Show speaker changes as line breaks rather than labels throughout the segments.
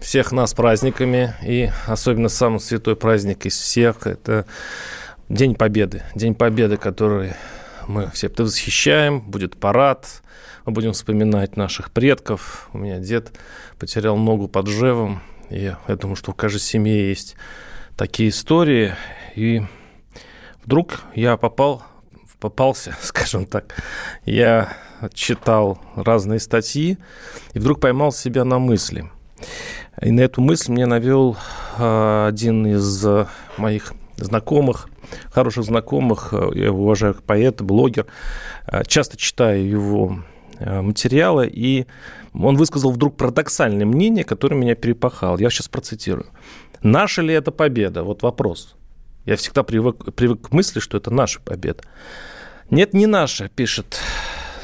всех нас праздниками. И особенно самый святой праздник из всех – это День Победы. День Победы, который мы все восхищаем. Будет парад. Мы будем вспоминать наших предков. У меня дед потерял ногу под Жевом. И я думаю, что в каждой семье есть такие истории. И вдруг я попал, попался, скажем так. Я читал разные статьи и вдруг поймал себя на мысли. И на эту мысль мне навел а, один из моих знакомых, хороших знакомых, я его уважаю как поэт, блогер, а, часто читаю его материалы, и он высказал вдруг парадоксальное мнение, которое меня перепахало. Я сейчас процитирую. Наша ли это победа? Вот вопрос. Я всегда привык, привык к мысли, что это наша победа. Нет, не наша, пишет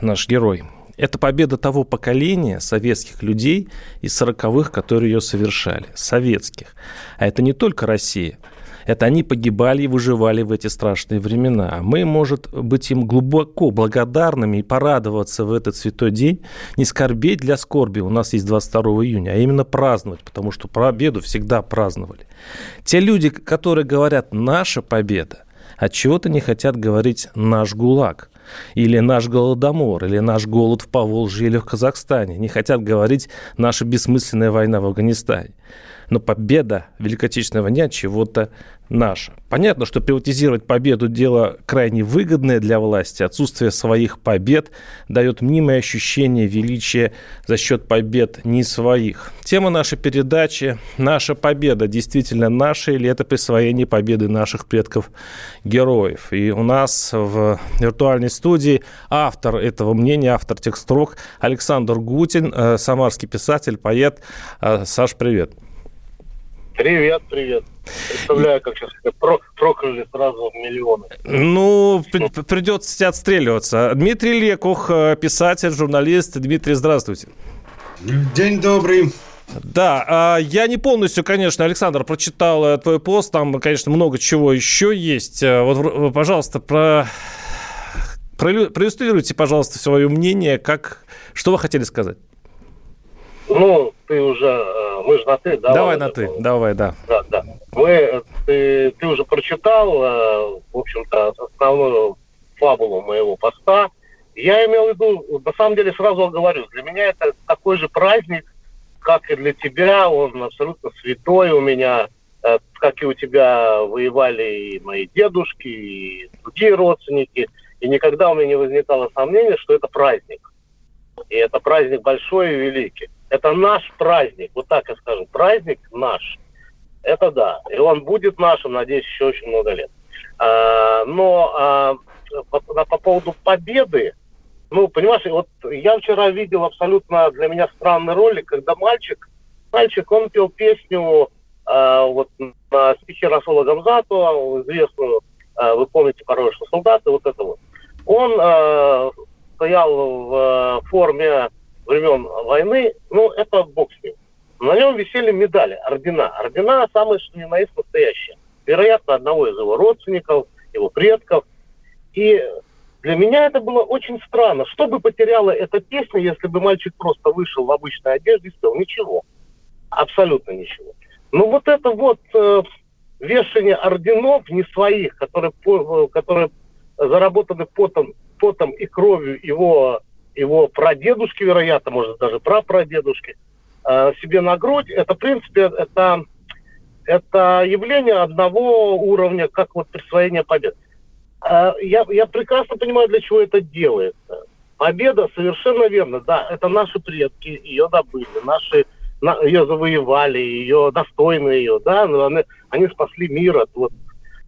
наш герой. Это победа того поколения советских людей из сороковых, которые ее совершали. Советских. А это не только Россия. Это они погибали и выживали в эти страшные времена. А мы, может быть, им глубоко благодарными и порадоваться в этот святой день, не скорбеть для скорби, у нас есть 22 июня, а именно праздновать, потому что победу всегда праздновали. Те люди, которые говорят «наша победа», от чего-то не хотят говорить «наш ГУЛАГ» или наш голодомор, или наш голод в Поволжье или в Казахстане. Не хотят говорить наша бессмысленная война в Афганистане. Но победа в Великой Отечественной войне от чего-то наша. Понятно, что приватизировать победу – дело крайне выгодное для власти. Отсутствие своих побед дает мнимое ощущение величия за счет побед не своих. Тема нашей передачи – «Наша победа» действительно наша или это присвоение победы наших предков-героев. И у нас в виртуальной студии автор этого мнения, автор тех строк Александр Гутин, э, самарский писатель, поэт. Э, Саш, привет.
Привет, привет. Представляю, как сейчас про прокляли сразу миллионы.
Ну, при придется отстреливаться. Дмитрий Лекух, э, писатель, журналист. Дмитрий, здравствуйте.
День добрый.
Да, а, я не полностью, конечно, Александр, прочитал э, твой пост, там, конечно, много чего еще есть. Э, вот, пожалуйста, про... проиллюстрируйте, пожалуйста, свое мнение, как... что вы хотели сказать?
Ну, ты уже, мы же на ты,
да? Давай на ты, давай, да.
Да, да. Мы, ты, ты уже прочитал, в общем-то, основную фабулу моего поста. Я имел в виду, на самом деле, сразу оговорюсь, для меня это такой же праздник, как и для тебя, он абсолютно святой у меня, э, как и у тебя воевали и мои дедушки, и другие родственники, и никогда у меня не возникало сомнения, что это праздник. И это праздник большой и великий. Это наш праздник, вот так я скажу, праздник наш. Это да, и он будет нашим, надеюсь, еще очень много лет. А, но а, по, по поводу победы, ну, понимаешь, вот я вчера видел абсолютно для меня странный ролик, когда мальчик, мальчик, он пел песню э, вот на стихе Расула Гамзатова, известную, э, вы помните «Порой, что солдаты», вот это вот. Он э, стоял в э, форме времен войны, ну, это бог с ним. На нем висели медали, ордена. Ордена самые, что ни на есть, настоящие. Вероятно, одного из его родственников, его предков. И для меня это было очень странно. Что бы потеряла эта песня, если бы мальчик просто вышел в обычной одежде и спел? Ничего. Абсолютно ничего. Ну вот это вот э, вешание орденов не своих, которые, э, которые заработаны потом, потом и кровью его, его прадедушки, вероятно, может даже прапрадедушки, э, себе на грудь, это, в принципе, это, это явление одного уровня, как вот присвоение побед. А, я, я прекрасно понимаю, для чего это делается. Победа, совершенно верно, да, это наши предки ее добыли, наши на, ее завоевали, ее достойны ее, да, но они, они спасли мир от вот,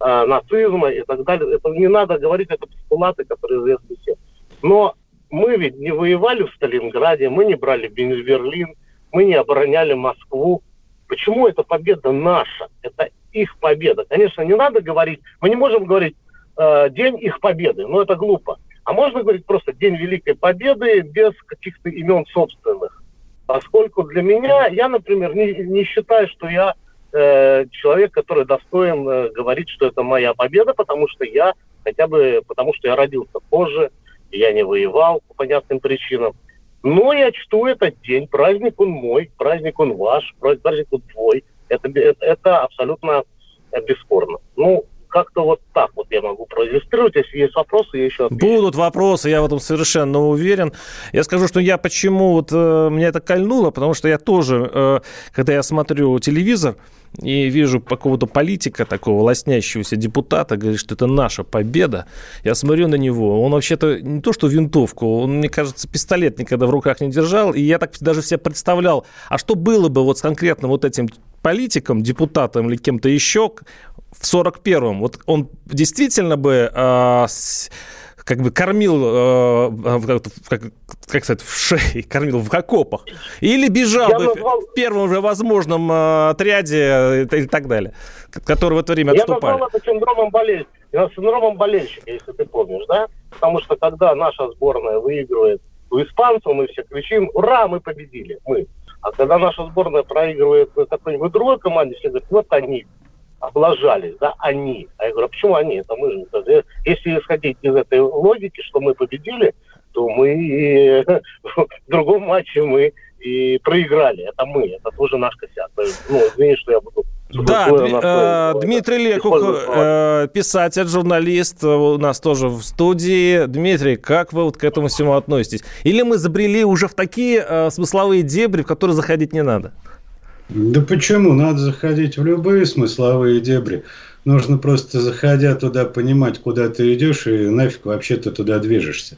э, нацизма и так далее. Это не надо говорить, это постулаты, которые известны всем. Но мы ведь не воевали в Сталинграде, мы не брали Берлин, мы не обороняли Москву. почему эта победа наша? Это их победа. Конечно, не надо говорить, мы не можем говорить э, день их победы, но это глупо. А можно говорить просто День Великой Победы без каких-то имен собственных. Поскольку для меня, я, например, не, не считаю, что я э, человек, который достоин э, говорить, что это моя победа, потому что я, хотя бы потому что я родился позже, я не воевал по понятным причинам. Но я чту этот день, праздник он мой, праздник он ваш, праздник он твой. Это, это, это абсолютно бесспорно. Ну, как-то вот так вот я могу проиллюстрировать. Если есть вопросы, я еще
отвечу. Будут вопросы, я в этом совершенно уверен. Я скажу, что я почему вот э, меня это кольнуло, потому что я тоже, э, когда я смотрю телевизор, и вижу какого-то политика, такого лоснящегося депутата, говорит, что это наша победа. Я смотрю на него, он вообще-то не то что винтовку, он, мне кажется, пистолет никогда в руках не держал, и я так даже себе представлял, а что было бы вот с конкретно вот этим политиком, депутатом или кем-то еще в 41-м, вот он действительно бы э, как бы кормил, э, как, как сказать, в шее, кормил в окопах, или бежал Я бы назвал... в первом же возможном э, отряде и, так далее, который в это время Я отступали.
Я назвал это синдромом болельщика, синдромом болельщика, если ты помнишь, да? Потому что когда наша сборная выигрывает у испанцев, мы все кричим, ура, мы победили, мы. А когда наша сборная проигрывает какой-нибудь другой команде, все говорят, вот они облажались, да, они. А я говорю, а почему они? Это мы же. Если исходить из этой логики, что мы победили, то мы в другом матче мы и проиграли. Это мы, это тоже наш косяк. Ну, извини, что я буду
да, э, Дмитрий Лекух, э, писатель, журналист, у нас тоже в студии. Дмитрий, как вы вот к этому всему относитесь? Или мы забрели уже в такие э, смысловые дебри, в которые заходить не надо?
Да почему? Надо заходить в любые смысловые дебри. Нужно просто, заходя туда, понимать, куда ты идешь и нафиг вообще ты туда движешься.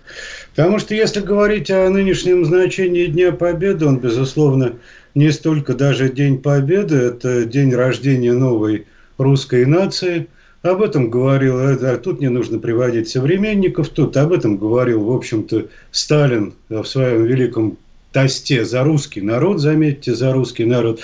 Потому что если говорить о нынешнем значении Дня Победы, он, безусловно, не столько даже День Победы, это день рождения новой русской нации. Об этом говорил, а тут не нужно приводить современников, тут об этом говорил, в общем-то, Сталин в своем великом тосте за русский народ, заметьте, за русский народ.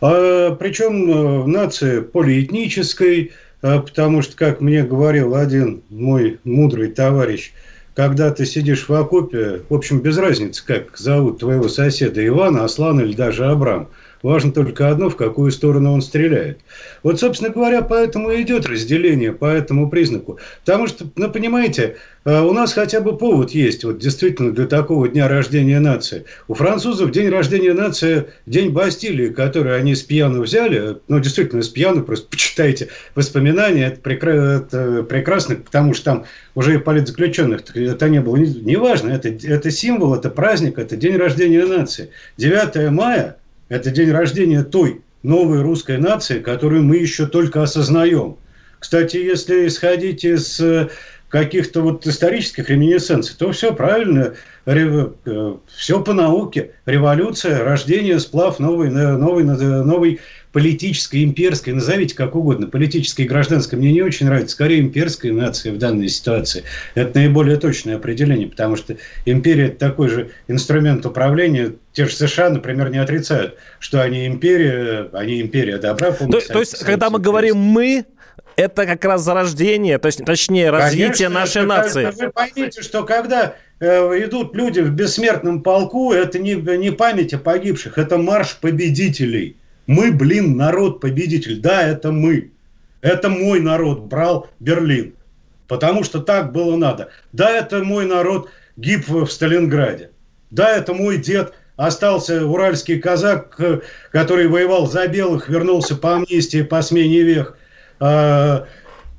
А, причем э, нация полиэтнической, а, потому что, как мне говорил один мой мудрый товарищ, когда ты сидишь в окопе, в общем, без разницы, как зовут твоего соседа Иван, Аслан или даже Абрам – Важно только одно, в какую сторону он стреляет. Вот, собственно говоря, поэтому и идет разделение по этому признаку. Потому что, ну, понимаете, э, у нас хотя бы повод есть, вот действительно, для такого дня рождения нации. У французов день рождения нации – день Бастилии, который они с пьяну взяли. Ну, действительно, с пьяну, просто почитайте воспоминания. Это, прекра... это прекрасно, потому что там уже и политзаключенных это не было. Неважно, это, это символ, это праздник, это день рождения нации. 9 мая – это день рождения той новой русской нации, которую мы еще только осознаем. Кстати, если исходить из э, каких-то вот исторических реминесценций, то все правильно, э, все по науке. Революция, рождение, сплав новой, новой, новой политической, имперской, назовите как угодно, политической и гражданской, мне не очень нравится, скорее имперской нации в данной ситуации. Это наиболее точное определение, потому что империя – это такой же инструмент управления. Те же США, например, не отрицают, что они империя, они империя добра.
То, то есть, когда мы говорим «мы», это как раз зарождение, то есть, точнее, развитие Конечно, нашей это, нации.
Вы поймите, что когда э, идут люди в бессмертном полку, это не, не память о погибших, это марш победителей – мы, блин, народ-победитель. Да, это мы. Это мой народ брал Берлин. Потому что так было надо. Да, это мой народ гиб в Сталинграде. Да, это мой дед остался уральский казак, который воевал за белых, вернулся по амнистии, по смене век.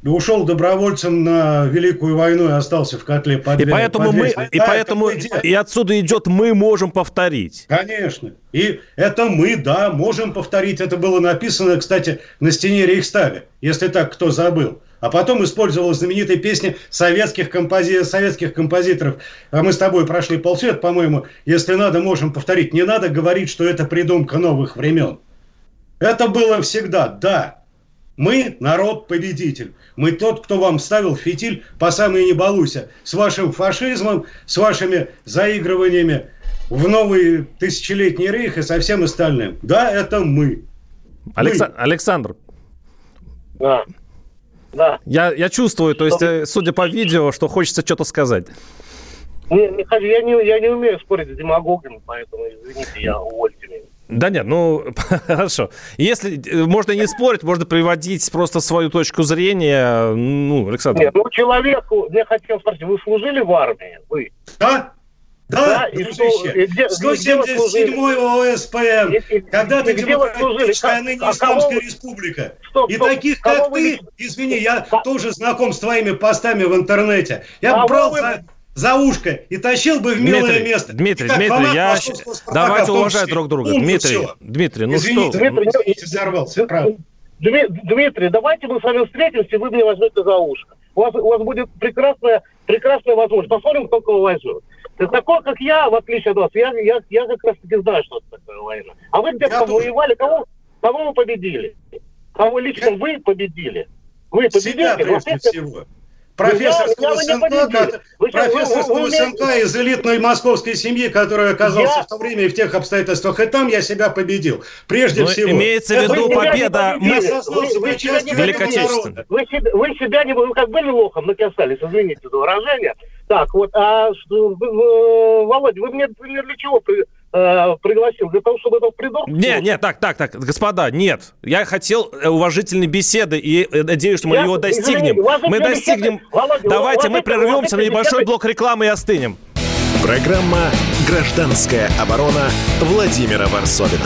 Ушел добровольцем на Великую войну и остался в котле под
И поэтому мы, и да, поэтому и отсюда идет мы можем повторить.
Конечно. И это мы, да, можем повторить. Это было написано, кстати, на стене Рейхстага, если так кто забыл. А потом использовалась знаменитая песня советских, компози... советских композиторов. А мы с тобой прошли полсвета, по-моему. Если надо, можем повторить. Не надо говорить, что это придумка новых времен. Это было всегда, да. Мы народ-победитель. Мы тот, кто вам ставил фитиль по самой не балуйся. С вашим фашизмом, с вашими заигрываниями в новый тысячелетний рейх и со всем остальным. Да, это мы.
Алекса... Александр.
Да.
Да. Я, я чувствую, то есть, что... судя по видео, что хочется что-то сказать.
Не, не, я, не, я не умею спорить с демагогами, поэтому, извините, я увольте меня.
Да нет, ну хорошо. Если можно не спорить, можно приводить просто свою точку зрения. Ну, Александр. Нет,
ну человеку, я хотел спросить, вы служили в армии? Вы?
Да? Да, да и что, и где, 177-й ОСПМ, и, когда-то демократическая, а ныне Исламская республика. Стоп, и стоп, таких, как вы, извини, я а... тоже знаком с твоими постами в интернете. Я а брал вы... за за ушко и тащил бы в милое
Дмитрий,
место.
Дмитрий, как Дмитрий, я... Давайте уважать друг друга. Дмитрий, все. Дмитрий, ну
Извините,
что...
Дмитрий, извините, взорвался, правда. Дмитрий, давайте мы с вами встретимся, и вы мне возьмете за ушко. У вас, у вас будет прекрасная, прекрасная возможность. Посмотрим, кто кого возьмет. Ты такой, как я, в отличие от вас, я, я, я как раз таки знаю, что это такое война. А вы где-то воевали, кого, кого вы победили? Кого лично я... вы победили? Вы победили? Себя,
прежде всего. Профессорского я, сынка, профессорского вы, сынка из элитной московской семьи, который оказался я... в то время и в тех обстоятельствах, и там я себя победил. Прежде Но ну, всего.
Имеется в виду победа мы...
великочественно. Вы, вы себя не... Вы как были лохом, но остались, извините за выражение. Так, вот, а Володя, вы мне, для чего Э, пригласил для того, чтобы этого придурка...
Не, не, так, так, так, господа, нет. Я хотел э, уважительной беседы и э, надеюсь, что мы я, его достигнем. Извини, мы достигнем... Володя, Давайте мы прервемся на небольшой блок рекламы и остынем.
Программа «Гражданская оборона» Владимира Варсовина.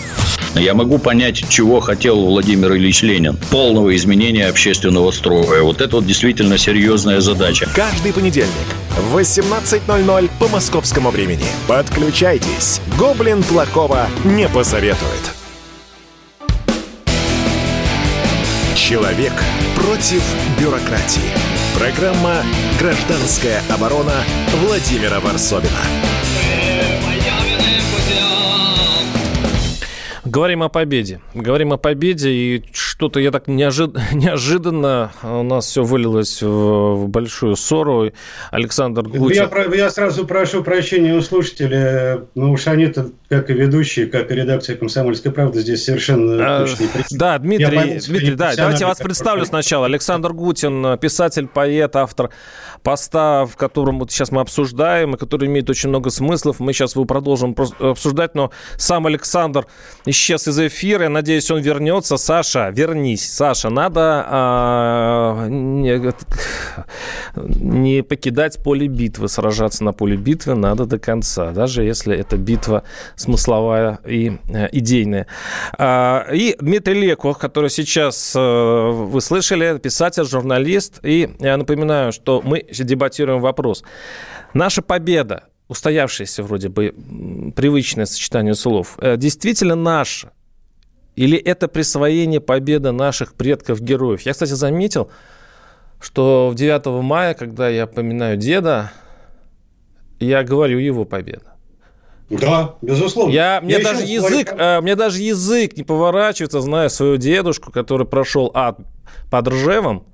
Я могу понять, чего хотел Владимир Ильич Ленин. Полного изменения общественного строя. Вот это вот действительно серьезная задача.
Каждый понедельник в 18.00 по московскому времени. Подключайтесь. Гоблин плохого не посоветует. Человек против бюрократии. Программа «Гражданская оборона» Владимира Варсовина.
Говорим о победе. Говорим о победе, и что-то я так неожид... неожиданно у нас все вылилось в, в большую ссору. Александр Гутин...
Я, я сразу прошу прощения у слушателей. Ну уж они-то, как и ведущие, как и редакция «Комсомольской правды», здесь совершенно а, точно
Да, Дмитрий, пойму, Дмитрий да, давайте я вас представлю сначала. Александр Гутин, писатель, поэт, автор поста, в котором вот сейчас мы обсуждаем, и который имеет очень много смыслов. Мы сейчас его продолжим обсуждать, но сам Александр исчез из эфира. Я надеюсь, он вернется. Саша, вернись. Саша, надо а, не, не покидать поле битвы, сражаться на поле битвы надо до конца, даже если это битва смысловая и э, идейная. А, и Дмитрий Леков, который сейчас, э, вы слышали, писатель, журналист. И я напоминаю, что мы дебатируем вопрос. Наша победа, устоявшееся вроде бы привычное сочетание слов, э, действительно наша? Или это присвоение победы наших предков-героев? Я, кстати, заметил, что в 9 мая, когда я поминаю деда, я говорю его победа.
Да, безусловно.
Я, мне, я даже язык, говорю... э, мне даже язык не поворачивается, зная свою дедушку, который прошел ад под Ржевом,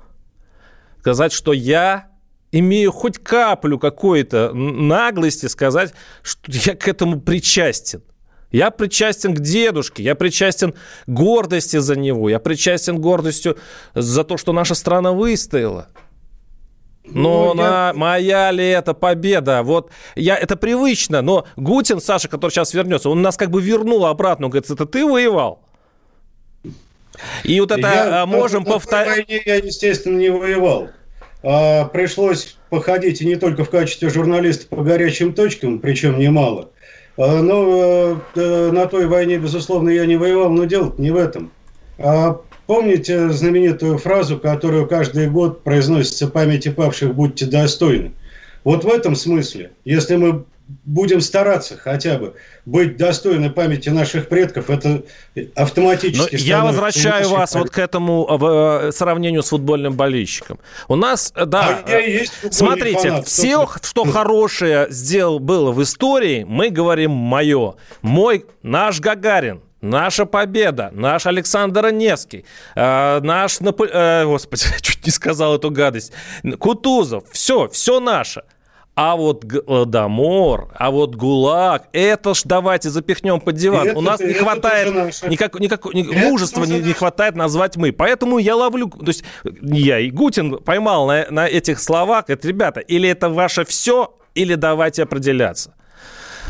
сказать, что я имею хоть каплю какой-то наглости сказать, что я к этому причастен. Я причастен к дедушке, я причастен гордости за него, я причастен гордостью за то, что наша страна выстояла. Но ну, на, я... моя ли это победа? Вот я, это привычно, но Гутин, Саша, который сейчас вернется, он нас как бы вернул обратно, он говорит, это ты воевал? И вот это я, можем повторять...
я, естественно, не воевал. А, пришлось походить и не только в качестве журналиста по горячим точкам, причем немало, А, но э, на той войне, безусловно, я не воевал, но дело не в этом. А помните знаменитую фразу, которую каждый год произносится памяти павших «Будьте достойны». Вот в этом смысле, если мы будем стараться хотя бы быть достойны памяти наших предков, это автоматически...
Но я возвращаю вас вот к этому в, э, сравнению с футбольным болельщиком. У нас, э, да, а смотрите, фанат, все, что, хорошее сделал, было в истории, мы говорим «мое». Мой, наш Гагарин, Наша победа, наш Александр Невский, э, наш, Нап... э, господи, чуть не сказал эту гадость, Кутузов, все, все наше. А вот Гладомор, а вот ГУЛАГ, это ж давайте запихнем под диван. Это, У нас не хватает, никак, никак, ни, мужества не, не хватает назвать мы. Поэтому я ловлю, то есть я и Гутин поймал на, на этих словах, это, ребята, или это ваше все, или давайте определяться.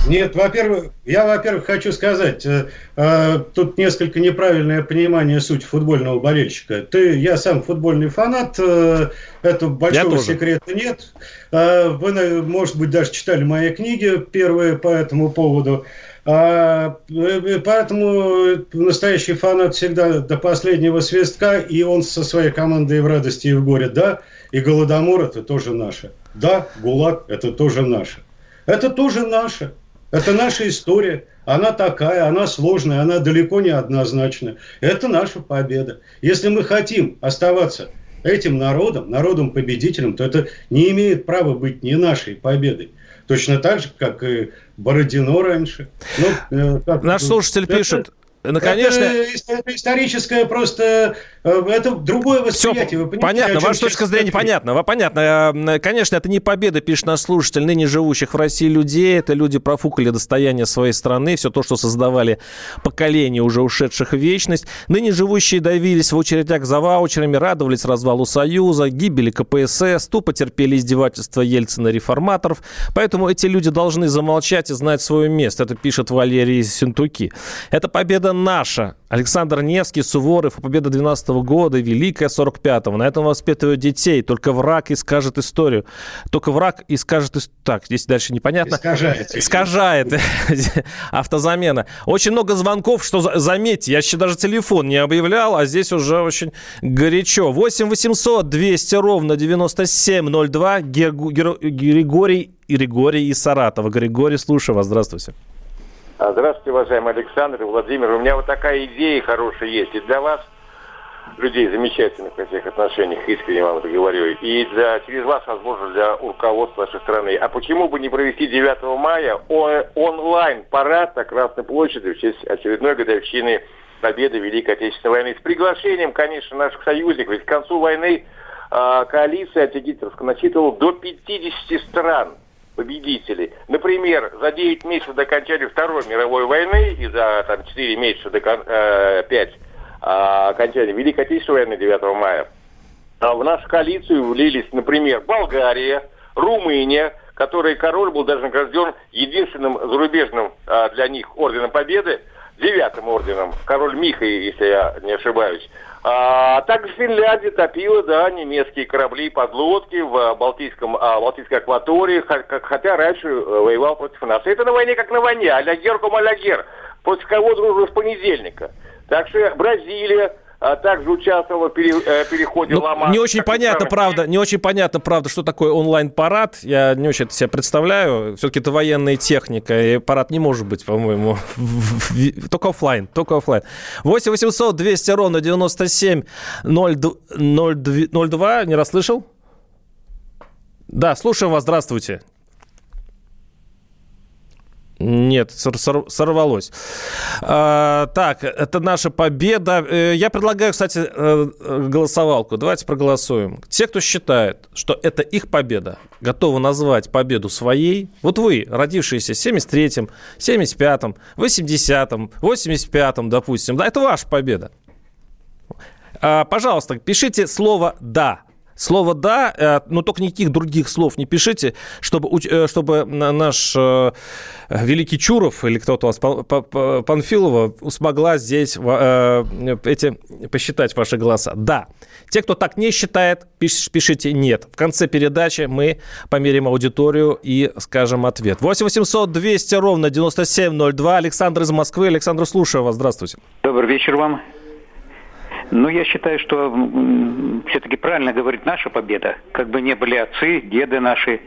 Нет, во-первых, я, во-первых, хочу сказать, э, э, тут несколько неправильное понимание сути футбольного болельщика. Ты, я сам футбольный фанат, э, этого большого секрета нет. Э, вы, может быть, даже читали мои книги первые по этому поводу. А, э, поэтому настоящий фанат всегда до последнего свистка, и он со своей командой в радости и в горе, да, и Голодомор это тоже наше. Да, ГУЛАГ это тоже наше. Это тоже наше. Это наша история. Она такая, она сложная, она далеко не однозначная. Это наша победа. Если мы хотим оставаться этим народом, народом-победителем, то это не имеет права быть не нашей победой. Точно так же, как и Бородино раньше.
Ну, э, как, Наш слушатель это, пишет, ну, конечно...
Это, это историческое просто... Э, это другое восприятие. Все,
вы понятно, ваша точка зрения понятна. Понятно. Э, конечно, это не победа, пишет наш слушатель, ныне живущих в России людей. Это люди профукали достояние своей страны. Все то, что создавали поколения, уже ушедших в вечность. Ныне живущие давились в очередях за ваучерами, радовались развалу Союза, гибели КПСС, тупо терпели издевательства Ельцина реформаторов. Поэтому эти люди должны замолчать и знать свое место. Это пишет Валерий Синтуки. Это победа наша. Александр Невский, Суворов, победа 12 -го года, Великая 45-го. На этом воспитывают детей. Только враг и скажет историю. Только враг и скажет... Так, здесь дальше непонятно.
Искажает.
Искажает. Автозамена. Очень много звонков, что, заметьте, я еще даже телефон не объявлял, а здесь уже очень горячо. 8 800 200 ровно 9702. Григорий Григорий из Саратова. Григорий, слушаю вас. Здравствуйте.
А, здравствуйте, уважаемый Александр и Владимир. У меня вот такая идея хорошая есть. И для вас, людей замечательных во всех отношениях, искренне вам это говорю, и для, через вас, возможно, для руководства нашей страны. А почему бы не провести 9 мая онлайн-парад на Красной площади в честь очередной годовщины победы Великой Отечественной войны с приглашением, конечно, наших союзников. Ведь к концу войны э, коалиция антигитлеровская насчитывала до 50 стран победителей. Например, за 9 месяцев до окончания Второй мировой войны и за там, 4 месяца до э, 5 э, окончания Великой Отечественной войны 9 мая а в нашу коалицию влились, например, Болгария, Румыния, который король был даже награжден единственным зарубежным а, для них орденом Победы, девятым орденом, король Миха, если я не ошибаюсь. А также Финляндия топила, да, немецкие корабли подлодки в Балтийском, а, Балтийской акватории, хотя раньше э, воевал против нас. Это на войне как на войне, а-ля ком а Против кого дружба с понедельника. Так что Бразилия, а также участвовала в пере, э, переходе ну,
Ла-Манш. Не очень понятно, самое... правда, не очень понятно, правда, что такое онлайн-парад. Я не очень это себе представляю. Все-таки это военная техника, и парад не может быть, по-моему, только офлайн, только офлайн. 8 800 200 ровно 97 02, не расслышал? Да, слушаем вас, здравствуйте. Нет, сорвалось. А, так, это наша победа. Э, я предлагаю, кстати, э, голосовалку. Давайте проголосуем. Те, кто считает, что это их победа, готовы назвать победу своей. Вот вы, родившиеся в 73-м, 75-м, 80-м, 85-м, допустим. Да, это ваша победа. А, пожалуйста, пишите слово «да». Слово «да», э, но только никаких других слов не пишите, чтобы, э, чтобы наш э, великий Чуров или кто-то у вас, Панфилова, смогла здесь эти, посчитать ваши голоса. Да. Те, кто так не считает, пишите «нет». В конце передачи мы померим аудиторию и скажем ответ. 8 800 200 ровно 9702. Александр из Москвы. Александр, слушаю вас. Здравствуйте.
Добрый вечер вам. Ну, я считаю, что все-таки правильно говорить наша победа. Как бы не были отцы, деды наши,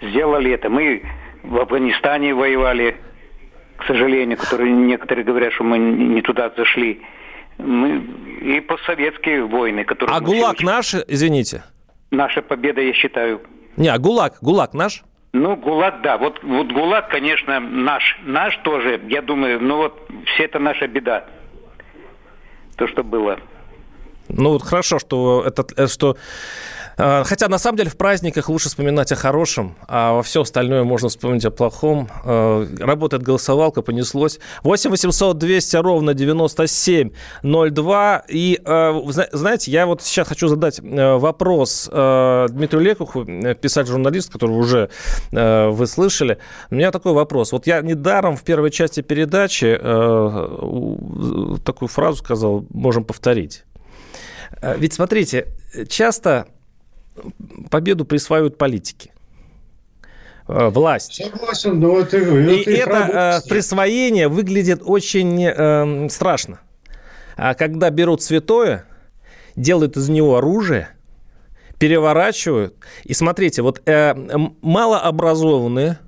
сделали это. Мы в Афганистане воевали, к сожалению, которые некоторые говорят, что мы не туда зашли. Мы и постсоветские войны, которые...
А ГУЛАГ очень... наш, извините?
Наша победа, я считаю.
Не, а ГУЛАГ, ГУЛАГ наш?
Ну, ГУЛАГ, да. Вот, вот ГУЛАГ, конечно, наш. Наш тоже, я думаю, ну вот все это наша беда. То, что было.
Ну, вот хорошо, что, это, э, что а, Хотя, на самом деле, в праздниках лучше вспоминать о хорошем, а во все остальное можно вспомнить о плохом. А, работает голосовалка, понеслось. 8 800 200 ровно 9702. И, а, знаете, я вот сейчас хочу задать э, вопрос Дмитрию Лекуху, э, писать-журналист, которого уже вы слышали. У меня такой вопрос. Вот я недаром в первой части передачи такую фразу сказал, можем повторить. Э, ведь смотрите, часто победу присваивают политики э, власть.
Согласен, но это, это
И это работа. Э, присвоение выглядит очень э, страшно. А когда берут святое, делают из него оружие, переворачивают. И смотрите, вот э, малообразованные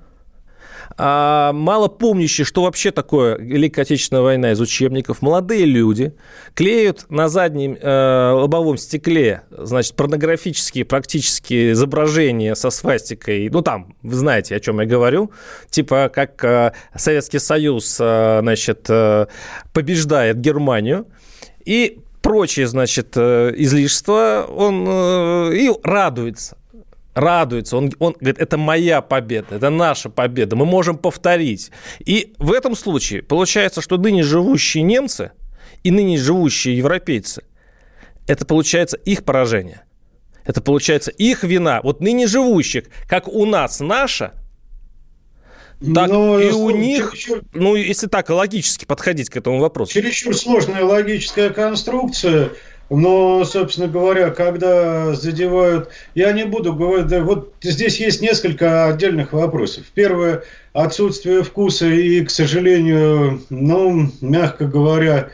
а, мало помнящие, что вообще такое Великая Отечественная война из учебников, молодые люди клеют на заднем э, лобовом стекле, значит, порнографические практически изображения со свастикой, ну там, вы знаете, о чем я говорю, типа как э, Советский Союз, э, значит, э, побеждает Германию, и прочие, значит, э, излишества, он э, и радуется радуется, он, он говорит, это моя победа, это наша победа, мы можем повторить. И в этом случае получается, что ныне живущие немцы и ныне живущие европейцы, это получается их поражение. Это получается их вина. Вот ныне живущих, как у нас наша, так Но, и у них, чересчур... ну, если так логически подходить к этому вопросу.
Чересчур сложная логическая конструкция – но, собственно говоря, когда задевают... Я не буду говорить... Да, вот здесь есть несколько отдельных вопросов. Первое – отсутствие вкуса и, к сожалению, ну, мягко говоря,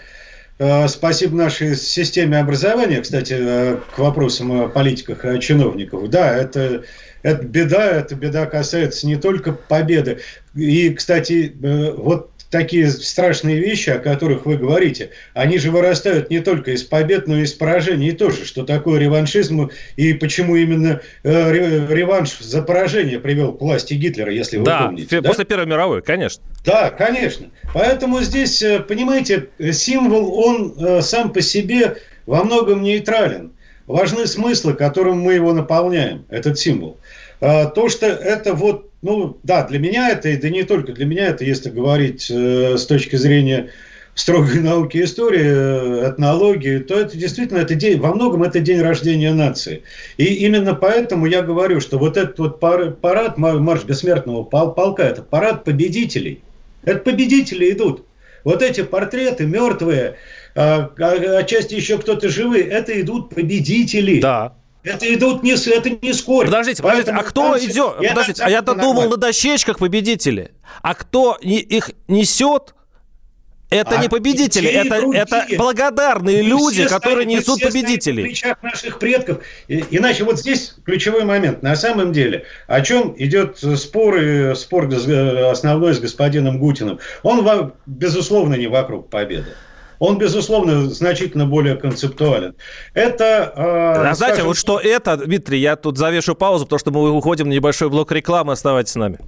э, Спасибо нашей системе образования, кстати, э, к вопросам о политиках и о чиновниках. Да, это, это беда, эта беда касается не только победы. И, кстати, э, вот такие страшные вещи, о которых вы говорите, они же вырастают не только из побед, но и из поражений тоже. Что такое реваншизм и почему именно э, реванш за поражение привел к власти Гитлера, если вы
да,
помните.
Да, после Первой мировой, конечно.
Да, конечно. Поэтому здесь, э, понимаете, символ, он э, сам по себе во многом нейтрален. Важны смыслы, которым мы его наполняем, этот символ. А, то, что это вот ну, да, для меня это, и да не только для меня, это если говорить э, с точки зрения строгой науки истории, э, этнологии, то это действительно это день, во многом это день рождения нации. И именно поэтому я говорю, что вот этот вот парад, марш бессмертного полка, это парад победителей. Это победители идут. Вот эти портреты мертвые, а, а, отчасти еще кто-то живые, это идут победители.
Да.
Это идут не, это не скорь.
Подождите, подождите, а кто идет? Подождите, а я-то думал на дощечках победители. А кто их несет, это а не победители, это, это благодарные мы люди, которые стоим, несут победителей. В
плечах наших предков. Иначе вот здесь ключевой момент. На самом деле, о чем идет спор, и спор основной с господином Гутиным? Он, безусловно, не вокруг победы он, безусловно, значительно более концептуален. Это...
Э, а знаете, скажем... вот что это, Дмитрий, я тут завешу паузу, потому что мы уходим на небольшой блок рекламы, оставайтесь с нами.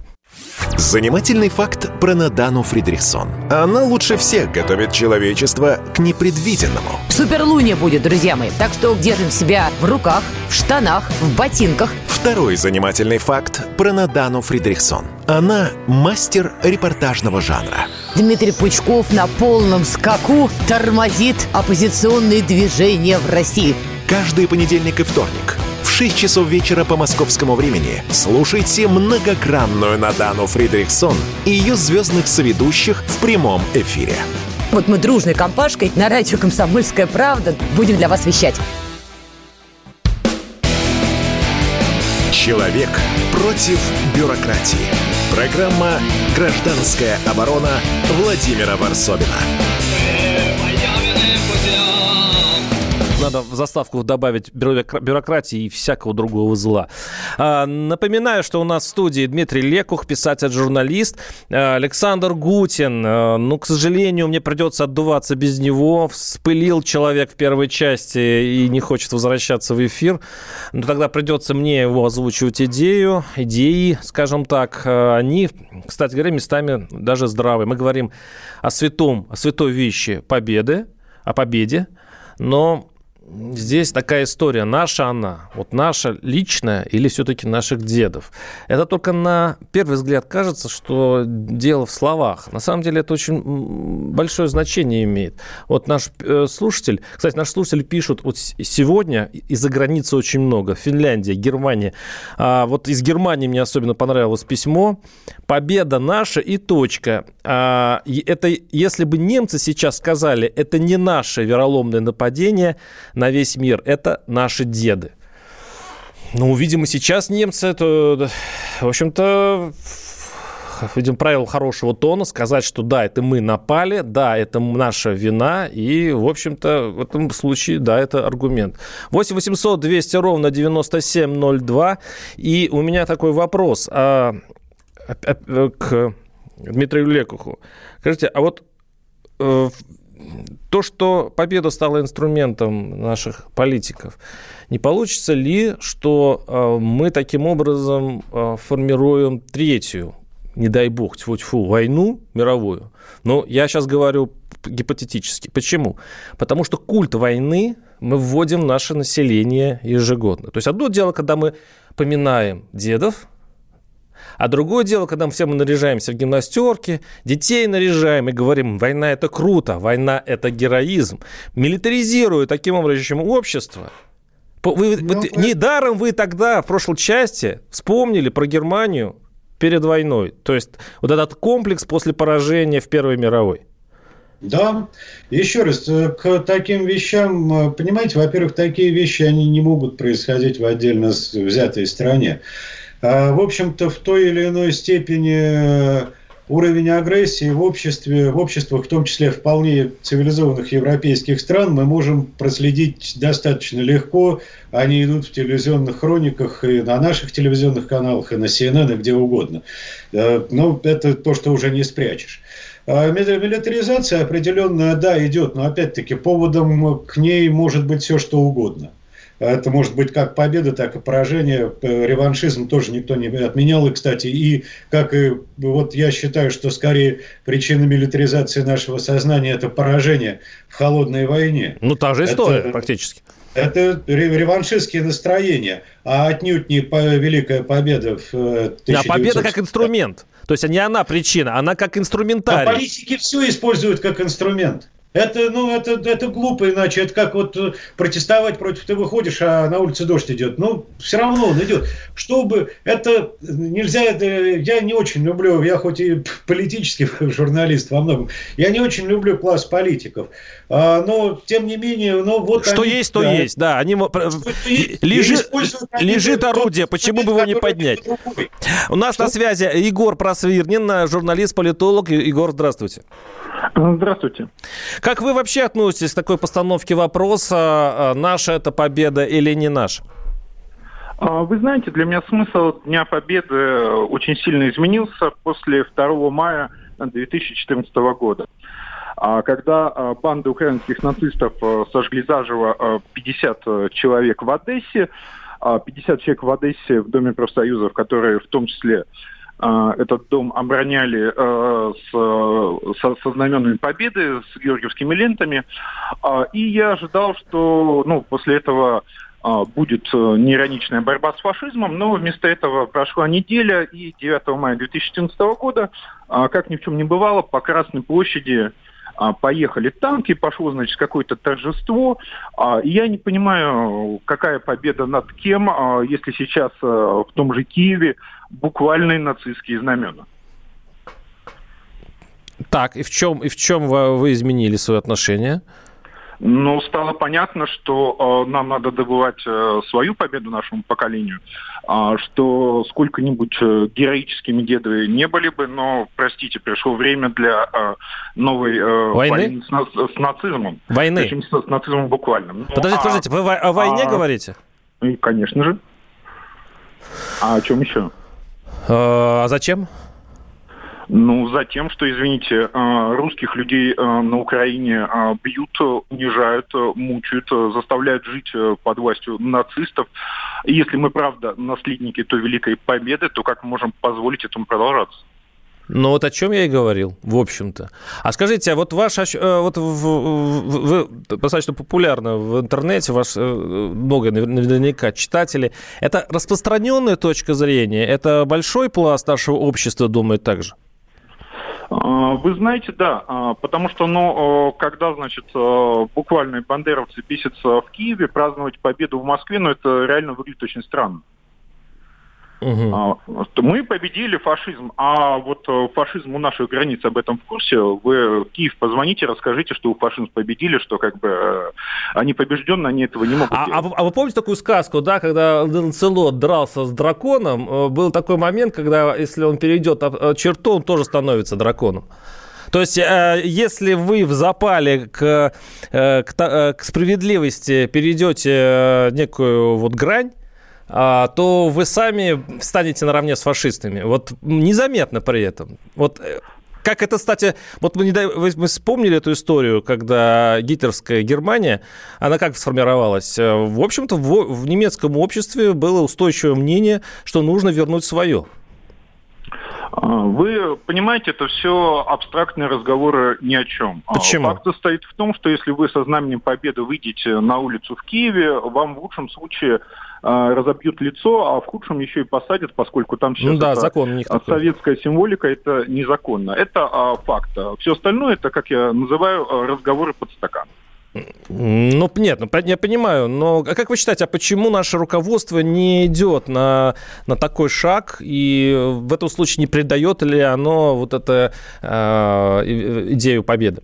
Занимательный факт про Надану Фридрихсон. Она лучше всех готовит человечество к непредвиденному.
Суперлуния будет, друзья мои. Так что держим себя в руках, в штанах, в ботинках.
Второй занимательный факт про Надану Фридрихсон. Она мастер репортажного жанра.
Дмитрий Пучков на полном скаку тормозит оппозиционные движения в России.
Каждый понедельник и вторник – В 6 часов вечера по московскому времени слушайте многогранную Надану Фридрихсон и ее звездных соведущих в прямом эфире.
Вот мы дружной компашкой на радио «Комсомольская правда» будем для вас вещать.
Человек против бюрократии. Программа «Гражданская оборона» Владимира Варсобина.
Надо в заставку добавить бюрократии и всякого другого зла. А, напоминаю, что у нас в студии Дмитрий Лекух, писатель-журналист, а, Александр Гутин. А, ну, к сожалению, мне придется отдуваться без него. Вспылил человек в первой части и не хочет возвращаться в эфир. Но тогда придется мне его озвучивать идею, идеи, скажем так. Они, кстати говоря, местами даже здравые. Мы говорим о святом, о святой вещи победы, о победе, но здесь такая история. Наша она, вот наша личная или все-таки наших дедов. Это только на первый взгляд кажется, что дело в словах. На самом деле это очень большое значение имеет. Вот наш э, слушатель, кстати, наши слушатели пишут вот сегодня из-за границы очень много. Финляндия, Германия. А вот из Германии мне особенно понравилось письмо. Победа наша и точка. А, это если бы немцы сейчас сказали, это не наше вероломное нападение, на весь мир. Это наши деды. Ну, видимо, сейчас немцы, это, в общем-то, видим правило хорошего тона, сказать, что да, это мы напали, да, это наша вина, и, в общем-то, в этом случае, да, это аргумент. 8 800 200 ровно 9702, и у меня такой вопрос а, а, а, к Дмитрию Лекуху. Скажите, а вот э, то, что победа стала инструментом наших политиков, не получится ли, что э, мы таким образом э, формируем третью, не дай бог, тьфу-тьфу, войну мировую? Но я сейчас говорю гипотетически. Почему? Потому что культ войны мы вводим в наше население ежегодно. То есть одно дело, когда мы поминаем дедов, а другое дело, когда мы все мы наряжаемся в гимнастерке, детей наряжаем и говорим, война – это круто, война – это героизм. Милитаризируя таким образом общество, вы, ну, вы... Недаром вы тогда в прошлой части вспомнили про Германию перед войной. То есть вот этот комплекс после поражения в Первой мировой.
Да, еще раз, э, к таким вещам, э, понимаете, во-первых, такие вещи, они не могут происходить в отдельно взятой стране. А, в общем-то, в той или иной степени э, уровень агрессии в обществе, в обществах, в том числе вполне цивилизованных европейских стран, мы можем проследить достаточно легко. Они идут в телевизионных хрониках и на наших телевизионных каналах, и на CNN, и где угодно. Э, но это то, что уже не спрячешь. А милитаризация определенная, да, идет, но опять-таки поводом к ней может быть все, что угодно. Это может быть как победа, так и поражение. Реваншизм тоже никто не отменял. И, кстати, и как и вот я считаю, что скорее причина милитаризации нашего сознания – это поражение в холодной войне.
Ну, та же история это, практически.
Это реваншистские настроения, а отнюдь не великая победа в 1900...
Э, да, победа как инструмент. То есть не она причина, она как инструментарий. А
политики все используют как инструмент. Это, ну, это, это глупо, иначе это как вот э, протестовать против, ты выходишь, а на улице дождь идет. Ну, все равно он идет. Чтобы это нельзя, это, я не очень люблю, я хоть и политический журналист во многом, я не очень люблю класс политиков. А, но, тем не менее, ну, вот
Что они, есть, то да, есть, да. Они, лежит, лежит орудие, почему бы его не поднять? У нас Что? на связи Егор Просвирнин, журналист-политолог. Егор, здравствуйте.
Здравствуйте.
Как вы вообще относитесь к такой постановке вопроса, а, наша это победа или не наша?
А, вы знаете, для меня смысл Дня Победы очень сильно изменился после 2 мая 2014 года. А, когда банды украинских нацистов сожгли заживо 50 человек в Одессе, 50 человек в Одессе в Доме профсоюзов, которые в том числе этот дом обороняли э, с, со, со знаменами победы, с георгиевскими лентами. А, и я ожидал, что ну, после этого а, будет э, неироничная борьба с фашизмом, но вместо этого прошла неделя, и 9 мая 2014 года, как ни в чем не бывало, по Красной площади а, поехали танки, пошло, значит, какое-то торжество. А, я не понимаю, какая победа над кем, а, если сейчас в том же Киеве буквальные нацистские знамена.
Так, и в чем, и в чем вы изменили свое отношение?
Но стало понятно, что э, нам надо добывать э, свою победу нашему поколению, э, что сколько-нибудь э, героическими деды не были бы, но, простите, пришло время для э, новой э,
войны, войны
с, с нацизмом.
Войны?
Причем с, с нацизмом буквально.
Ну, подождите, а, подождите, вы о войне а, говорите?
И, конечно же. А о чем еще?
А зачем?
Ну, за тем, что, извините, э, русских людей э, на Украине э, бьют, унижают, мучают, заставляют жить под властью нацистов. И если мы, правда, наследники той великой победы, то как мы можем позволить этому продолжаться?
Ну вот о чем я и говорил, в общем-то. А скажите, а вот ваш, вот вы достаточно популярны в интернете, ваш много наверняка читателей. Это распространенная точка зрения? Это большой пласт нашего общества думает так же?
А, вы знаете, да, а, потому что, ну, когда, значит, буквально бандеровцы бесятся в Киеве, праздновать победу в Москве, ну, это реально выглядит очень странно. Угу. Мы победили фашизм, а вот э, фашизм у наших границ об этом в курсе. Вы в Киев позвоните, расскажите, что у фашизм победили, что как бы э, они побеждены, они этого не могут
а,
делать.
А, а вы помните такую сказку, да, когда Ланцелот дрался с драконом, э, был такой момент, когда если он перейдет черту, он тоже становится драконом. То есть, если вы в запале к, к, к справедливости перейдете некую вот грань, то вы сами станете наравне с фашистами. Вот незаметно при этом. Вот э, как это, кстати, вот мы, не, мы вспомнили эту историю, когда гитлеровская Германия, она как сформировалась? Э, в общем-то, в, в немецком обществе было устойчивое мнение, что нужно вернуть свое.
А, вы понимаете, это все абстрактные разговоры ни о чем.
А, Почему?
Факт состоит в том, что если вы со знаменем победы выйдете на улицу в Киеве, вам в лучшем случае а, разобьют лицо, а в худшем еще и посадят, поскольку там сейчас
ну, да, закон у них такой.
советская символика, это незаконно. Это а, факт. Все остальное, это, как я называю, а, разговоры под стакан.
Ну, нет, ну, я понимаю, но как вы считаете, а почему наше руководство не идет на, на такой шаг и в этом случае не придает ли оно вот эту э, идею победы?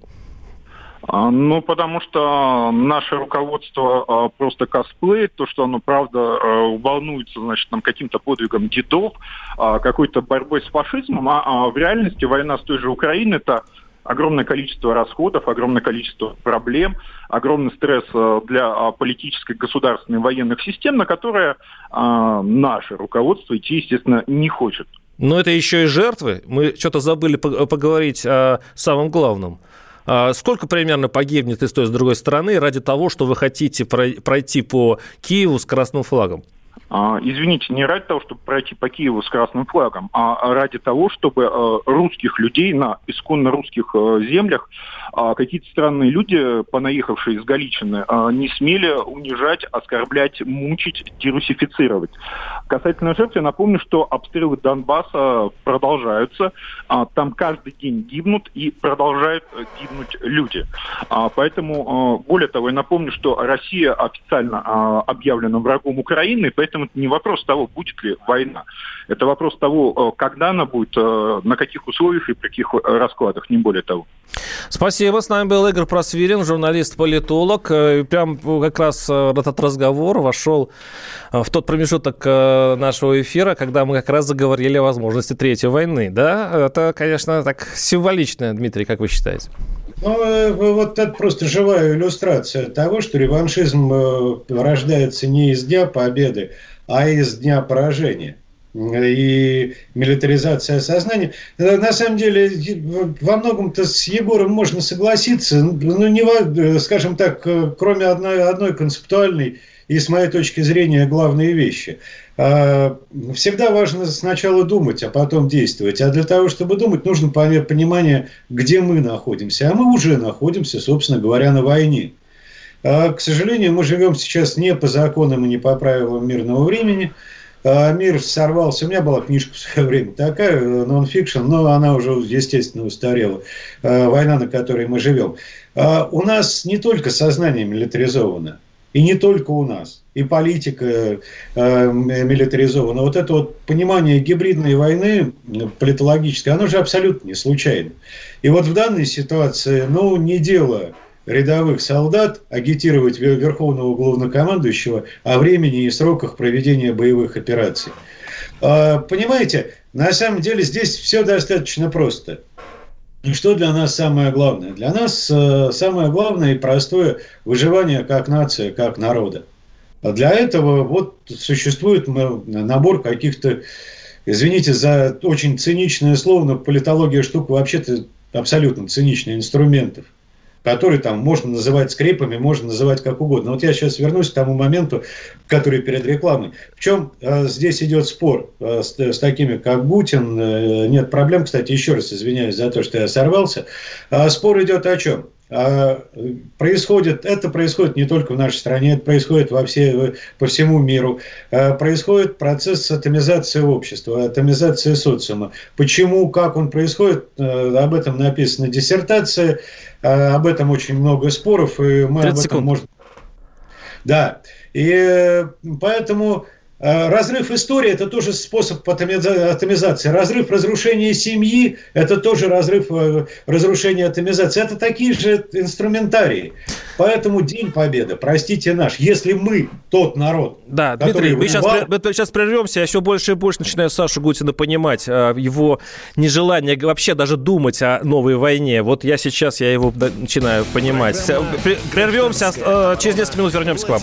А, ну, потому что наше руководство а, просто косплеит, то, что оно, правда, а, волнуется, значит, там, каким-то подвигом дедов, какой-то борьбой с фашизмом, а в реальности война с той же Украиной – это огромное количество расходов, огромное количество проблем, огромный стресс для политической, государственной, военных систем, на которые наше руководство идти, естественно, не хочет.
Но это еще и жертвы. Мы что-то забыли поговорить о самом главном – сколько примерно погибнет и с той, и с другой стороны ради того, что вы хотите пройти по Киеву с красным флагом?
А, извините, не ради того, чтобы пройти по Киеву с красным флагом, а ради того, чтобы э, русских людей на исконно русских э, землях а, какие-то странные люди, понаехавшие из Галичины, не смели унижать, оскорблять, мучить, дерусифицировать. Касательно жертв, я напомню, что обстрелы Донбасса продолжаются. Там каждый день гибнут и продолжают э, гибнуть люди. Поэтому, более того, я напомню, что Россия официально объявлена врагом Украины, поэтому Поэтому это не вопрос того, будет ли война. Это вопрос того, э, когда она будет, э, на каких условиях и при каких э, раскладах, не более того.
Спасибо. С нами был Игорь Просвирин, журналист-политолог. Прям как раз этот разговор вошел в тот промежуток нашего эфира, когда мы как раз заговорили о возможности Третьей войны. Да, это, конечно, так символично, Дмитрий, как вы считаете?
Ну, вот это просто живая иллюстрация того, что реваншизм рождается не из Дня Победы, а из Дня Поражения и милитаризация сознания. На самом деле, во многом-то с Егором можно согласиться, ну, не, скажем так, кроме одной, одной концептуальной и, с моей точки зрения, главные вещи. А, всегда важно сначала думать, а потом действовать. А для того, чтобы думать, нужно понимание, где мы находимся. А мы уже находимся, собственно говоря, на войне. А, к сожалению, мы живем сейчас не по законам и не по правилам мирного времени – мир сорвался. У меня была книжка в свое время такая, нон-фикшн, но она уже, естественно, устарела. А, «Война, на которой мы живем». А, у нас не только сознание милитаризовано, и не только у нас. И политика э, милитаризована. Вот это вот понимание гибридной войны политологической, оно же абсолютно не случайно. И вот в данной ситуации, ну, не дело рядовых солдат агитировать верховного главнокомандующего о времени и сроках проведения боевых операций. А, понимаете, на самом деле здесь все достаточно просто. Что для нас самое главное? Для нас э, самое главное и простое выживание как нация, как народа. А для этого вот существует набор каких-то, извините за очень циничное слово, но политология штука вообще-то абсолютно циничная инструментов которые там можно называть скрепами, можно называть как угодно. Вот я сейчас вернусь к тому моменту, который перед рекламой. В чем э, здесь идет спор э, с, с такими, как Бутин? Э, нет проблем, кстати, еще раз извиняюсь за то, что я сорвался. А спор идет о чем? А, происходит, это происходит не только в нашей стране, это происходит во все, по всему миру. А, происходит процесс атомизации общества, атомизации социума. Почему, как он происходит, э, об этом написана диссертация, а, об этом очень много споров, и мы об этом секунд. можем... Да, и э, поэтому разрыв истории – это тоже способ атомизации. Разрыв разрушения семьи – это тоже разрыв э, разрушения атомизации. Это такие же инструментарии. Поэтому День Победы, простите наш, если мы мы-тот народ.
Да, Дмитрий, мы сейчас, мы сейчас прервемся. Я еще больше и больше начинаю Сашу Гутина понимать, э, его нежелание вообще даже думать о новой войне. Вот я сейчас я его начинаю понимать. Прервемся, через несколько минут вернемся к вам.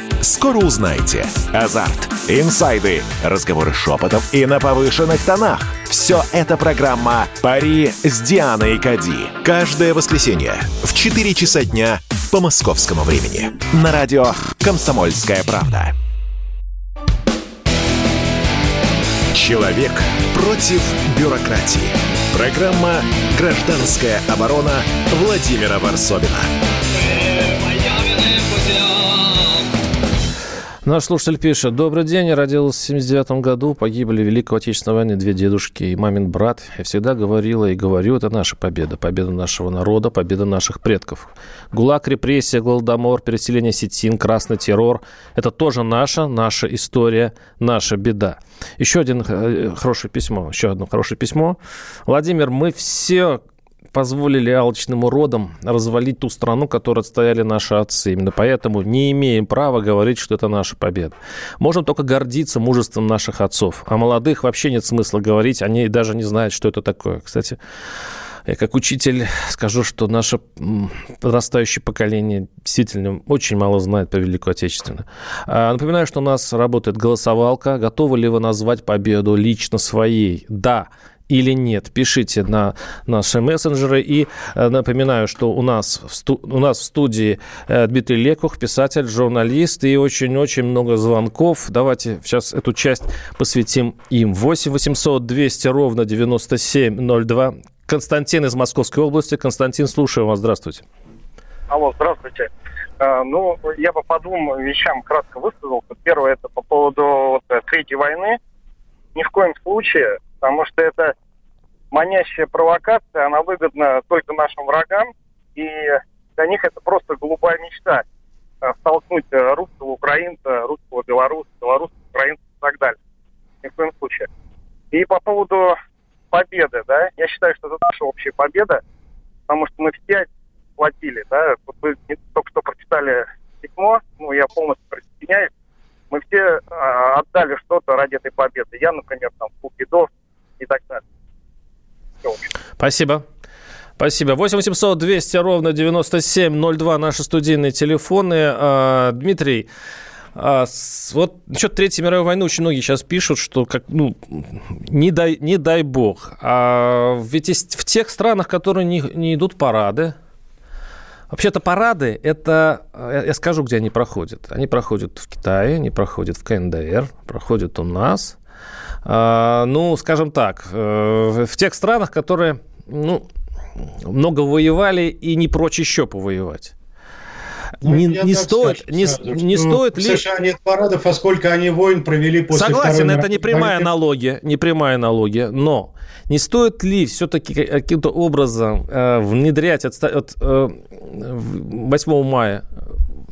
Скоро узнаете. Азарт, инсайды, разговоры шепотов и на повышенных тонах. Все это программа «Пари с Дианой Кади». Каждое воскресенье в 4 часа дня по московскому времени. На радио «Комсомольская правда». Человек против бюрократии. Программа «Гражданская оборона» Владимира Варсобина.
Наш слушатель пишет. Добрый день. Родился в 79 году. Погибли в Великой Отечественной войне две дедушки и мамин брат. Я всегда говорила и говорю, это наша победа. Победа нашего народа, победа наших предков. ГУЛАГ, репрессия, голодомор, переселение сетин, красный террор. Это тоже наша, наша история, наша беда. Еще один э, хорошее письмо. Еще одно хорошее письмо. Владимир, мы все позволили алчным уродам развалить ту страну, которую отстояли наши отцы. Именно поэтому не имеем права говорить, что это наша победа. Можем только гордиться мужеством наших отцов. А молодых вообще нет смысла говорить, они даже не знают, что это такое. Кстати, я как учитель скажу, что наше подрастающее поколение действительно очень мало знает про Великую Отечественную. А, напоминаю, что у нас работает голосовалка. Готовы ли вы назвать победу лично своей? Да или нет. Пишите на наши мессенджеры. И э, напоминаю, что у нас в, сту- у нас в студии э, Дмитрий Лекух, писатель, журналист и очень-очень много звонков. Давайте сейчас эту часть посвятим им. 8 800 200 ровно 9702. Константин из Московской области. Константин, слушаю вас. Здравствуйте.
Алло, здравствуйте. Uh, ну, я бы по двум вещам кратко высказался. Первое, это по поводу вот, э, Третьей войны. Ни в коем случае потому что это манящая провокация, она выгодна только нашим врагам, и для них это просто голубая мечта э, столкнуть э, русского украинца, русского белоруса, белорусского украинца и так далее. Ни в коем случае. И по поводу победы, да, я считаю, что это наша общая победа, потому что мы все платили, да, вот вы только что прочитали письмо, ну, я полностью присоединяюсь, мы все э, отдали что-то ради этой победы. Я, например, там, Купидов, и так далее.
Спасибо. Спасибо. 8 800 200 ровно 9702 наши студийные телефоны. А, Дмитрий, а, вот насчет Третьей мировой войны очень многие сейчас пишут, что как, ну, не дай, не дай бог. А ведь есть в тех странах, которые не, не идут парады, Вообще-то парады, это, я скажу, где они проходят. Они проходят в Китае, они проходят в КНДР, проходят у нас. А, ну, скажем так, э, в тех странах, которые, ну, много воевали и не прочь еще повоевать.
Ну, не, не стоит, не, сразу, не стоит ли... США нет парадов, а сколько они войн провели после
Согласен, это не прямая войны. аналогия, не прямая аналогия, но не стоит ли все-таки каким-то образом э, внедрять от, от э, 8 мая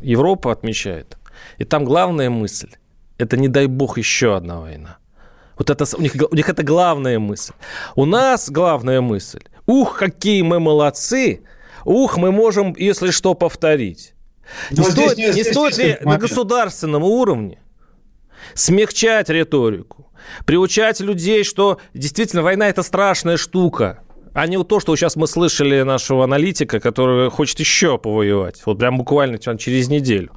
Европа отмечает, и там главная мысль – это не дай бог еще одна война. Вот это, у, них, у них это главная мысль. У нас главная мысль – ух, какие мы молодцы, ух, мы можем, если что, повторить. Не стоит, не, не стоит ли на государственном уровне смягчать риторику, приучать людей, что действительно война это страшная штука, а не то, что сейчас мы слышали нашего аналитика, который хочет еще повоевать, вот прям буквально через неделю.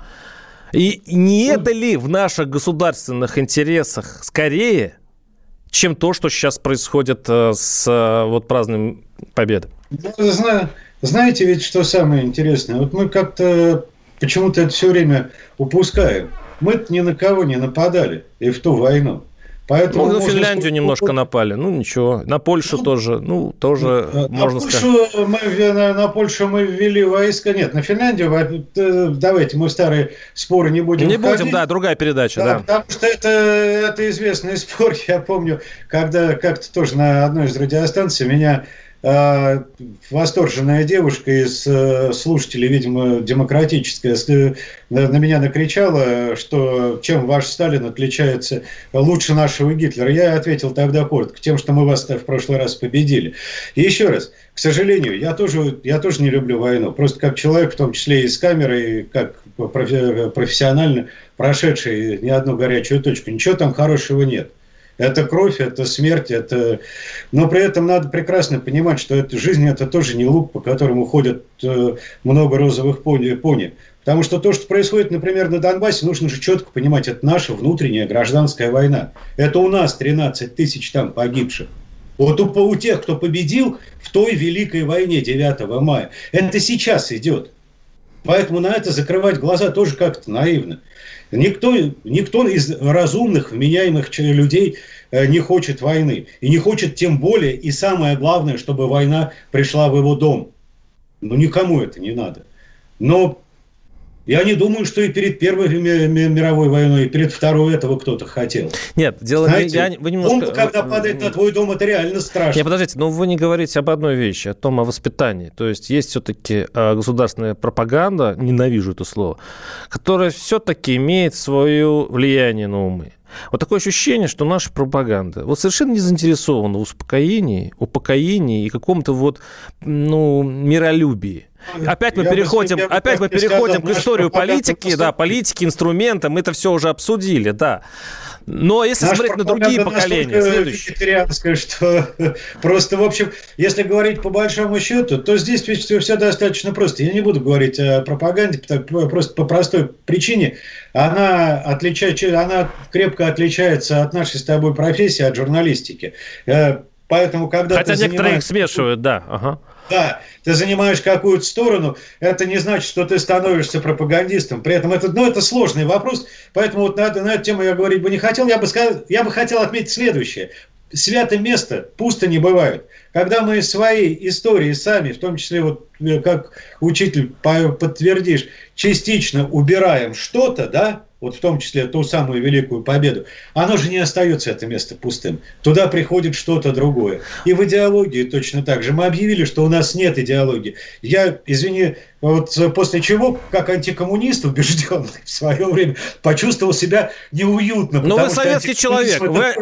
И не это ли в наших государственных интересах скорее, чем то, что сейчас происходит э, с э, вот празднованием Победы?
Знаете ведь, что самое интересное? Вот мы как-то почему-то это все время упускаем. мы ни на кого не нападали и в ту войну.
Поэтому ну, на Финляндию сказать, немножко напали. Ну, ничего. На Польшу ну, тоже. Ну, тоже на можно
Польшу сказать. Мы, на, на Польшу мы ввели войска. Нет, на Финляндию э, давайте мы в старые споры не будем
Не входить. будем, да, другая передача, да. да.
Потому что это, это известный спор. Я помню, когда как-то тоже на одной из радиостанций меня восторженная девушка из э, слушателей, видимо, демократическая, на меня накричала, что чем ваш Сталин отличается лучше нашего Гитлера. Я ответил тогда коротко, тем, что мы вас в прошлый раз победили. И еще раз, к сожалению, я тоже, я тоже не люблю войну. Просто как человек, в том числе и с камерой, как профессионально прошедший не одну горячую точку, ничего там хорошего нет. Это кровь, это смерть, это... Но при этом надо прекрасно понимать, что это, жизнь – это тоже не лук, по которому ходят э, много розовых пони, пони. Потому что то, что происходит, например, на Донбассе, нужно же четко понимать, это наша внутренняя гражданская война. Это у нас 13 тысяч там погибших. Вот у, у тех, кто победил в той великой войне 9 мая, это сейчас идет. Поэтому на это закрывать глаза тоже как-то наивно. Никто, никто из разумных, вменяемых людей э, не хочет войны. И не хочет тем более, и самое главное, чтобы война пришла в его дом. Ну, никому это не надо. Но я не думаю, что и перед Первой мировой войной, и перед Второй этого кто-то хотел.
Нет, дело Знаете,
я, вы немножко... Бомба, когда падает на твой дом, это реально страшно.
Нет, подождите, но вы не говорите об одной вещи, о том, о воспитании. То есть есть все-таки а, государственная пропаганда, ненавижу это слово, которая все-таки имеет свое влияние на умы. Вот такое ощущение, что наша пропаганда вот совершенно не заинтересована в успокоении, упокоении и каком-то вот, ну, миролюбии. Опять мы я переходим, бы, опять мы переходим к историю политики, да, политики, инструмента, мы это все уже обсудили, да. Но если Наш смотреть на другие поколения,
следующие. что просто, в общем, если говорить по большому счету, то здесь все, все достаточно просто. Я не буду говорить о пропаганде, просто по простой причине. Она, отличает, она крепко отличается от нашей с тобой профессии, от журналистики. Э, поэтому, когда
Хотя некоторые занимаешься... их смешивают, да. Ага.
Да, ты занимаешь какую-то сторону, это не значит, что ты становишься пропагандистом. При этом это, ну, это сложный вопрос, поэтому вот на, на эту тему я говорить бы не хотел. Я бы, сказал, я бы хотел отметить следующее. Святое место пусто не бывает. Когда мы свои истории сами, в том числе вот э, как учитель подтвердишь, частично убираем что-то, да, вот в том числе ту самую великую победу, оно же не остается это место пустым. Туда приходит что-то другое. И в идеологии точно так же. Мы объявили, что у нас нет идеологии. Я, извини, вот после чего, как антикоммунист убежденный в свое время, почувствовал себя неуютно.
Но ну, вы советский человек. Вы,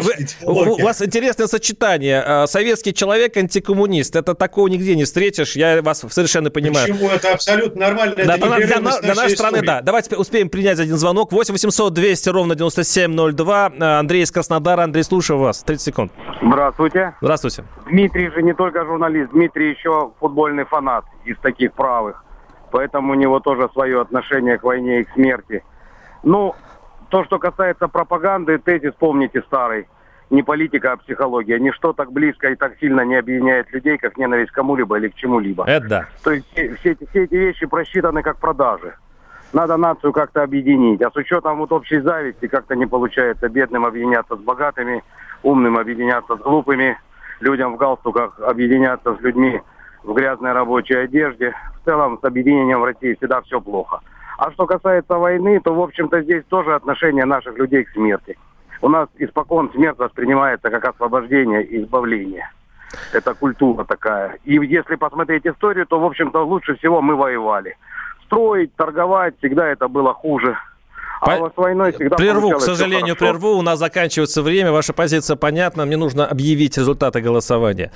вы, у вас интересное сочетание. А, советский человек, антикоммунист. Это такого нигде не встретишь. Я вас совершенно понимаю.
Почему? Это абсолютно нормально.
Да, это для, для, для нашей страны, да. Давайте успеем принять один звонок. 8 800 200 ровно 9702. Андрей из Краснодара. Андрей, слушаю вас. 30 секунд.
Здравствуйте.
Здравствуйте.
Дмитрий же не только журналист. Дмитрий еще футбольный фанат из таких правых. Поэтому у него тоже свое отношение к войне и к смерти. Ну, то, что касается пропаганды, тезис помните старый. не политика, а психология. Ничто так близко и так сильно не объединяет людей, как ненависть кому-либо или к чему-либо.
Это да.
То есть все, все все эти вещи просчитаны как продажи. Надо нацию как-то объединить. А с учетом вот общей зависти как-то не получается бедным объединяться с богатыми, умным объединяться с глупыми, людям в галстуках объединяться с людьми в грязной рабочей одежде. В целом с объединением в России всегда все плохо. А что касается войны, то, в общем-то, здесь тоже отношение наших людей к смерти. У нас испокон смерть воспринимается как освобождение и избавление. Это культура такая. И если посмотреть историю, то, в общем-то, лучше всего мы воевали. Строить, торговать, всегда это было хуже.
А По... с войной всегда Прерву, к сожалению, прерву. У нас заканчивается время. Ваша позиция понятна. Мне нужно объявить результаты голосования.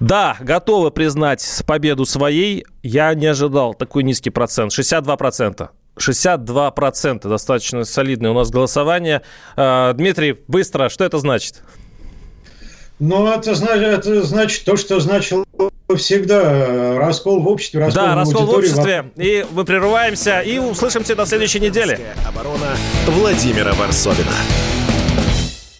Да, готовы признать победу своей. Я не ожидал такой низкий процент. 62%. 62%. Достаточно солидное у нас голосование. А, Дмитрий, быстро, что это значит?
Ну, это, значит, это значит то, что значило всегда раскол в обществе, раскол
да, в раскол в обществе. И мы прерываемся и услышимся на следующей неделе.
Оборона Владимира Варсовина.